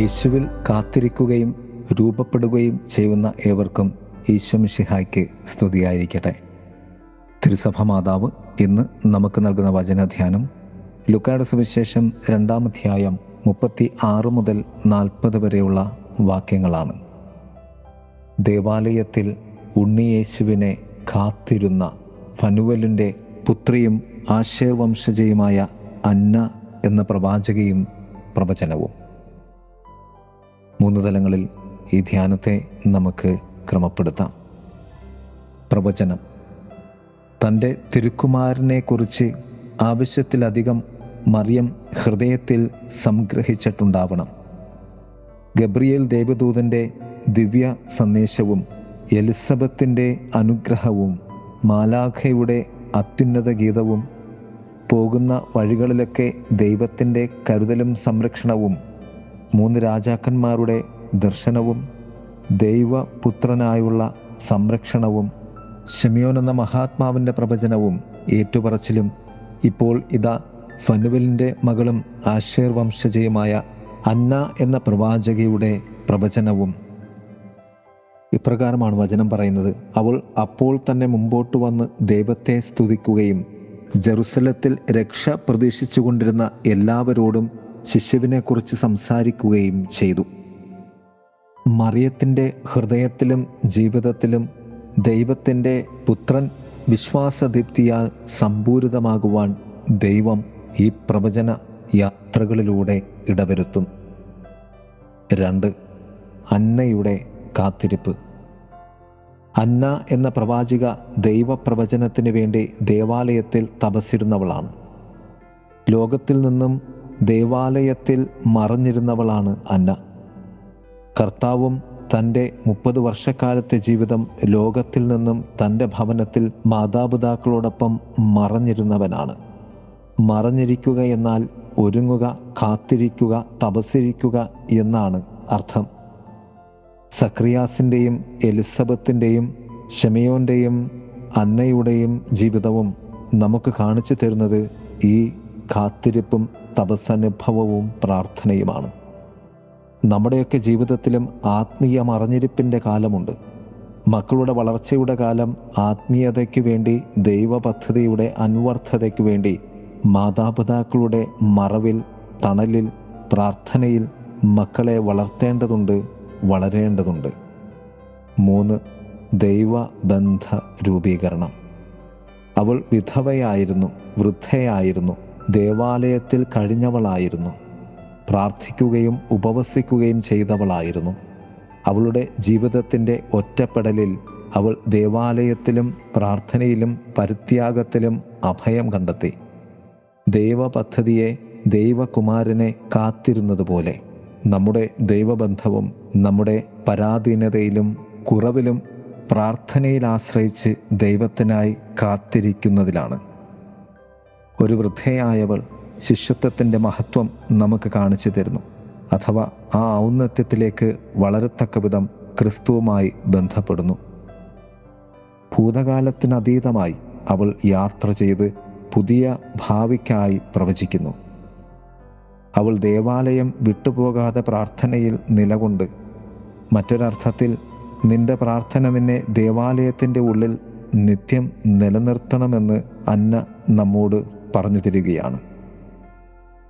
യേശുവിൽ കാത്തിരിക്കുകയും രൂപപ്പെടുകയും ചെയ്യുന്ന ഏവർക്കും ഈശ്വമിഷിഹായ്ക്ക് സ്തുതിയായിരിക്കട്ടെ. തിരുസഭ മാതാവ് ഇന്ന് നമുക്ക് നൽകുന്ന വചനധ്യാനം ലുക്കാട് സുവിശേഷം രണ്ടാം അധ്യായം മുപ്പത്തി ആറ് മുതൽ നാൽപ്പത് വരെയുള്ള വാക്യങ്ങളാണ്. ദേവാലയത്തിൽ ഉണ്ണിയേശുവിനെ കാത്തിരുന്ന ഫനുവലിന്റെ പുത്രിയും ആശയവംശജയുമായ അന്ന എന്ന പ്രവാചകയും പ്രവചനവും. മൂന്ന് തലങ്ങളിൽ ഈ ധ്യാനത്തെ നമുക്ക് ക്രമപ്പെടുത്താം. പ്രവചനം. തന്റെ തിരുക്കുമാരനെക്കുറിച്ച് ആവശ്യത്തിലധികം മറിയം ഹൃദയത്തിൽ സംഗ്രഹിച്ചിട്ടുണ്ടാവണം. ഗബ്രിയേൽ ദേവദൂതന്റെ ദിവ്യ സന്ദേശവും എലിസബത്തിന്റെ അനുഗ്രഹവും മാലാഖയുടെ അത്യുന്നത ഗീതവും പോകുന്ന വഴികളിലൊക്കെ ദൈവത്തിന്റെ കരുതലും സംരക്ഷണവും മൂന്ന് രാജാക്കന്മാരുടെ ദർശനവും ദൈവപുത്രനായുള്ള സംരക്ഷണവും ഷെമിയോൻ എന്ന മഹാത്മാവിന്റെ പ്രവചനവും ഏറ്റുപറച്ചിലും ഇപ്പോൾ ഇതാ ഫനുവലിന്റെ മകളും ആശേർ വംശജയുമായ അന്ന എന്ന പ്രവാചകയുടെ പ്രവചനവും. ഇപ്രകാരമാണ് വചനം പറയുന്നത്. അവൾ അപ്പോൾ തന്നെ മുമ്പോട്ട് വന്ന് ദൈവത്തെ സ്തുതിക്കുകയും ജെറുസലത്തിൽ രക്ഷ പ്രതീക്ഷിച്ചുകൊണ്ടിരുന്ന എല്ലാവരോടും ശിശുവിനെക്കുറിച്ച് സംസാരിക്കുകയും ചെയ്തു. മറിയത്തിന്റെ ഹൃദയത്തിലും ജീവിതത്തിലും ദൈവത്തിന്റെ പുത്രൻ വിശ്വാസദീപ്തിയാൽ സമ്പൂരിതമാകുവാൻ ദൈവം ഈ പ്രവചന യാത്രകളിലൂടെ ഇടവരുത്തും. രണ്ട് അന്നയുടെ കാത്തിരിപ്പ്. അന്ന എന്ന പ്രവാചിക ദൈവപ്രവചനത്തിന് വേണ്ടി ദേവാലയത്തിൽ തപസ്സിരുന്നവളാണ്. ലോകത്തിൽ നിന്നും ദേവാലയത്തിൽ മറഞ്ഞിരുന്നവളാണ് അന്ന. കർത്താവും തന്റെ മുപ്പത് വർഷക്കാലത്തെ ജീവിതം ലോകത്തിൽ നിന്നും തന്റെ ഭവനത്തിൽ മാതാപിതാക്കളോടൊപ്പം മറഞ്ഞിരുന്നവനാണ്. മറഞ്ഞിരിക്കുക എന്നാൽ ഒരുങ്ങുക കാത്തിരിക്കുക തപസ്സിരിക്കുക എന്നാണ് അർത്ഥം. സക്രിയാസിന്റെയും എലിസബത്തിന്റെയും ഷെമയോന്റെയും അന്നയുടെയും ജീവിതവും നമുക്ക് കാണിച്ചു തരുന്നത് ഈ കാത്തിരിപ്പും തപസ്സനുഭവവും പ്രാർത്ഥനയുമാണ്. നമ്മുടെയൊക്കെ ജീവിതത്തിലും ആത്മീയ മറഞ്ഞിരിപ്പിന്റെ കാലമുണ്ട്. മക്കളുടെ വളർച്ചയുടെ കാലം ആത്മീയതയ്ക്ക് വേണ്ടി ദൈവ പദ്ധതിയുടെ അന്വർത്ഥതയ്ക്ക് വേണ്ടി മാതാപിതാക്കളുടെ മറവിൽ തണലിൽ പ്രാർത്ഥനയിൽ മക്കളെ വളർത്തേണ്ടതുണ്ട് വളരേണ്ടതുണ്ട്. മൂന്ന് ദൈവബന്ധ രൂപീകരണം അവൾ വിധവയായിരുന്നു വൃദ്ധയായിരുന്നു. ദേവാലയത്തിൽ കഴിഞ്ഞവളായിരുന്നു. പ്രാർത്ഥിക്കുകയും ഉപവസിക്കുകയും ചെയ്തവളായിരുന്നു. അവളുടെ ജീവിതത്തിന്റെ ഒറ്റപ്പെടലിൽ അവൾ ദേവാലയത്തിലും പ്രാർത്ഥനയിലും പരിത്യാഗത്തിലും അഭയം കണ്ടെത്തി. ദൈവപദ്ധതിയെ ദൈവകുമാരനെ കാത്തിരുന്നതുപോലെ നമ്മുടെ ദൈവബന്ധവും നമ്മുടെ പരാധീനതയിലും കുറവിലും പ്രാർത്ഥനയിൽ ആശ്രയിച്ച് ദൈവത്തിനായി കാത്തിരിക്കുന്നതിലാണ്. ഒരു വൃദ്ധയായവൾ ശിഷ്യത്വത്തിന്റെ മഹത്വം നമുക്ക് കാണിച്ചു തരുന്നു. അഥവാ ആ ഔന്നത്യത്തിലേക്ക് വളരത്തക്ക വിധം ക്രിസ്തുവുമായി ബന്ധപ്പെടുന്നു. ഭൂതകാലത്തിനതീതമായി അവൾ യാത്ര ചെയ്ത് പുതിയ ഭാവിക്കായി പ്രവചിക്കുന്നു. അവൾ ദേവാലയം വിട്ടുപോകാതെ പ്രാർത്ഥനയിൽ നിലകൊണ്ട് മറ്റൊരർത്ഥത്തിൽ നിന്റെ പ്രാർത്ഥന നിന്നെ ദേവാലയത്തിന്റെ ഉള്ളിൽ നിത്യം നിലനിർത്തണമെന്ന് അന്ന നമ്മോട് പറഞ്ഞു തരികയാണ്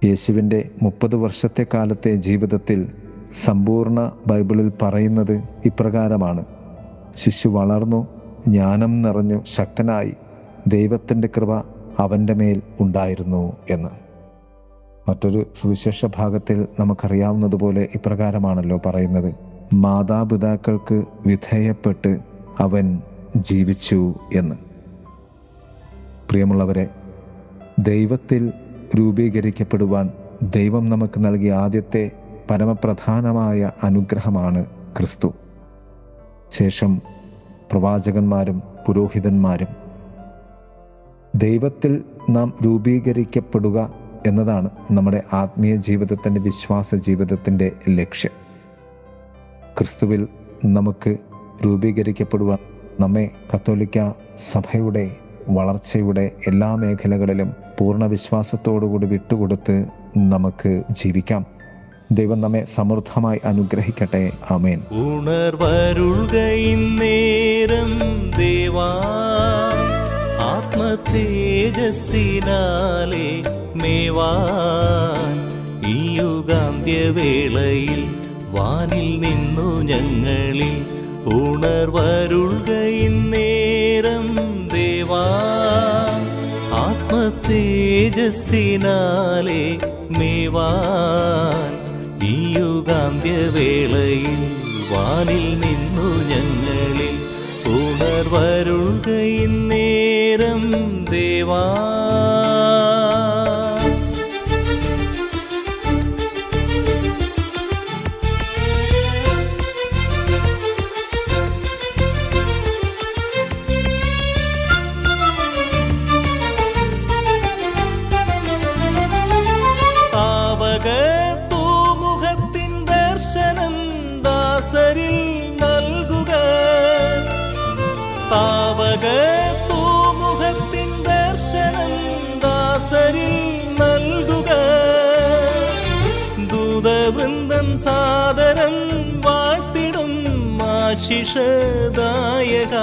യേശുവിന്റെ മുപ്പത് വർഷത്തെ കാലത്തെ ജീവിതത്തിൽ സമ്പൂർണ ബൈബിളിൽ പറയുന്നത് ഇപ്രകാരമാണ്. ശിശു വളർന്നു ജ്ഞാനം നിറഞ്ഞു ശക്തനായി ദൈവത്തിന്റെ കൃപ അവന്റെ മേൽ ഉണ്ടായിരുന്നു എന്ന്. മറ്റൊരു സുവിശേഷ ഭാഗത്തിൽ നമുക്കറിയാവുന്നതുപോലെ ഇപ്രകാരമാണല്ലോ പറയുന്നത്. മാതാപിതാക്കൾക്ക് വിധേയപ്പെട്ട് അവൻ ജീവിച്ചു എന്ന്. പ്രിയമുള്ളവരെ ദൈവത്തിൽ രൂപീകരിക്കപ്പെടുവാൻ ദൈവം നമുക്ക് നൽകിയ ആദ്യത്തെ പരമപ്രധാനമായ അനുഗ്രഹമാണ് ക്രിസ്തു. ശേഷം പ്രവാചകന്മാരും പുരോഹിതന്മാരും ദൈവത്തിൽ നാം രൂപീകരിക്കപ്പെടുക എന്നതാണ് നമ്മുടെ ആത്മീയ ജീവിതത്തിന്റെ വിശ്വാസ ജീവിതത്തിന്റെ ലക്ഷ്യം. ക്രിസ്തുവിൽ നമുക്ക് രൂപീകരിക്കപ്പെടുവാൻ നമ്മെ കത്തോലിക്ക സഭയുടെ വളർച്ചയുടെ എല്ലാ മേഖലകളിലും പൂർണ വിശ്വാസത്തോടുകൂടി വിട്ടുകൊടുത്ത് നമുക്ക് ജീവിക്കാം. ദൈവം നമ്മെ സമൃദ്ധമായി അനുഗ്രഹിക്കട്ടെ. ആമേൻ. ഉണർവരുൾകയിന്നേരം ദേവാ ആത്മതേജസ്സിനാലെ മേവാൻ ഈ യുഗാന്ത്യവേളയിൽ വാനിൽ നിന്നു ഞങ്ങളിൽ ഉണർവരുൾകയിന്നേരം ദേവാ ആത്മതേജസ്സിനാലെ മേവാൻ ഈ യുഗാന്ത്യവേളയിൽ വാനിൽ നിന്നു ഞങ്ങളിൽ ഉണർവരുൾകയിന്നേരം ദേവാ ആശിഷദായക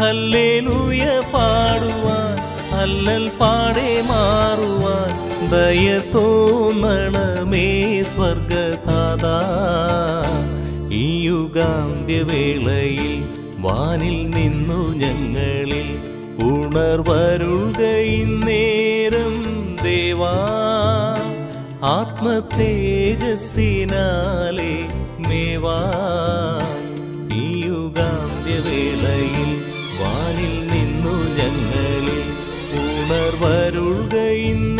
ഹല്ലേലൂയ പാടുവാൻ അല്ലൽ പാടെ മാറുവാൻ ദയ തോന്നണമേ സ്വർഗതാതാ ഈ യുഗാന്ത്യവേളയിൽ വാനിൽ നിന്നു ഞങ്ങളിൽ ഉണർവരുൾകയിന്നേരം ദേവാ. ആത്മതേജസ്സിനാലേ മേവാ. ഉണർവരുൾകയിന്നേരം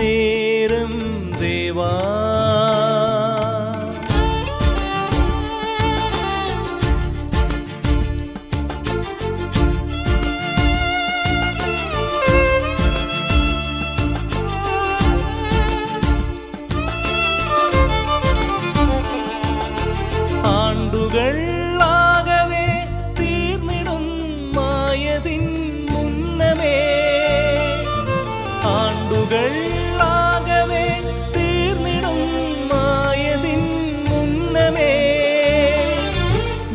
ആണ്ടുകൾ ആകവേ തീർന്നിടും മായതിൻ മുന്നമേ.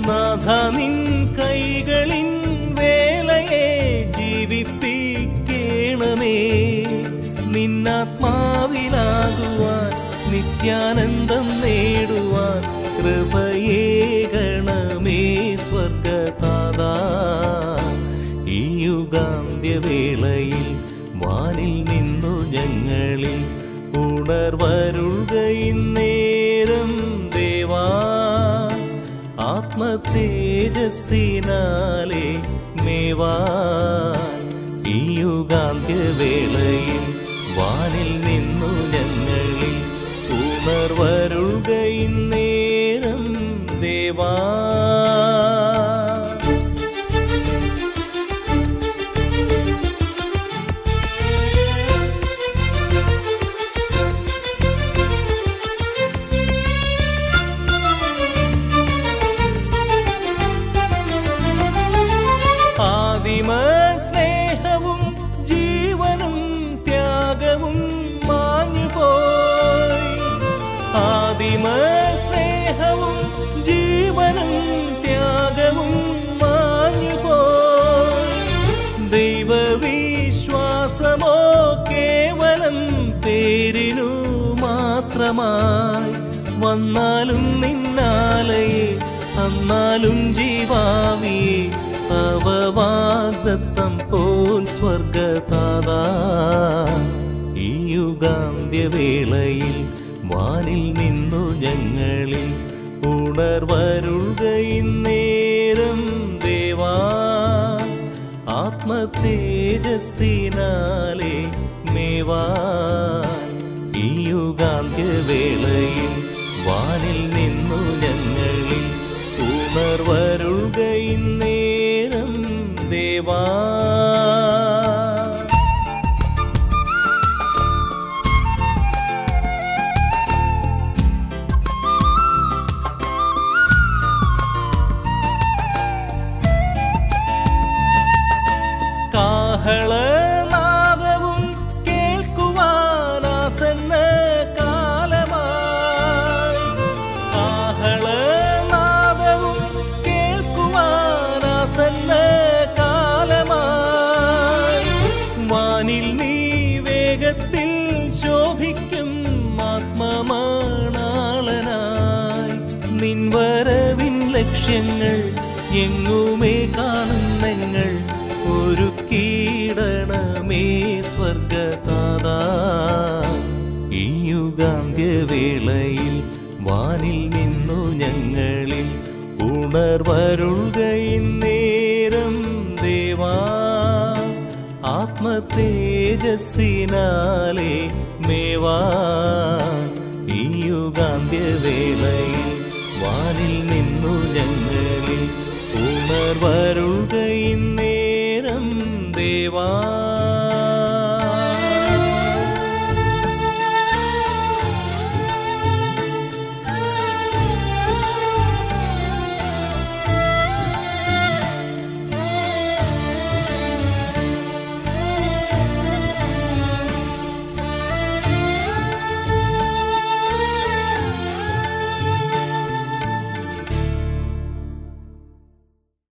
നാഥ നിൻ കൈകളിൻ വേലയെ ജീവിപ്പിക്കണമേ. നിന്നാത്മാവിലാകുവാൻ നിത്യാനന്ദം നേടുവാൻ കൃപയേകണമേ ആത്മതേജസ്സിനാലെ മേവാൻ ഈ യുഗാന്ത്യവേളയിൽ വന്നാലും നിന്നാലയെ അന്നാലും ജീവാവിയെ അവവാദത്തം പോൽ സ്വർഗതാതാ ഈ യുഗാന്ത്യവേളയിൽ വാനിൽ നിന്നു ഞങ്ങളിൽ ഉണർവരുൾകയിന്നേരം ദേവാ. ആത്മതേജസ്സിനാലേ മേവാ. ഈ യുഗാന്ത്യവേളയിൽ വാനിൽ നിന്നു ഞങ്ങളിൽ ഉണർവരുൾകയിന്നേരം ദേവാ വരവിൻ ലക്ഷ്യങ്ങൾ എങ്ങുമേ കാണുന്നങ്ങൾ ഒരു കീടണമേ സ്വർഗതാതാ ഈ യുഗാന്ത്യവേളയിൽ വാനിൽ നിന്നു ഞങ്ങളിൽ ഉണർവരുൾകയിന്നേരം ദേവാ. ആത്മതേജസ്സിനാലേ മേവാ. ഈ യുഗാന്ത്യവേളയിൽ വാനിൽ നിന്നു ഞങ്ങളിൽ നേരം ദേവാ.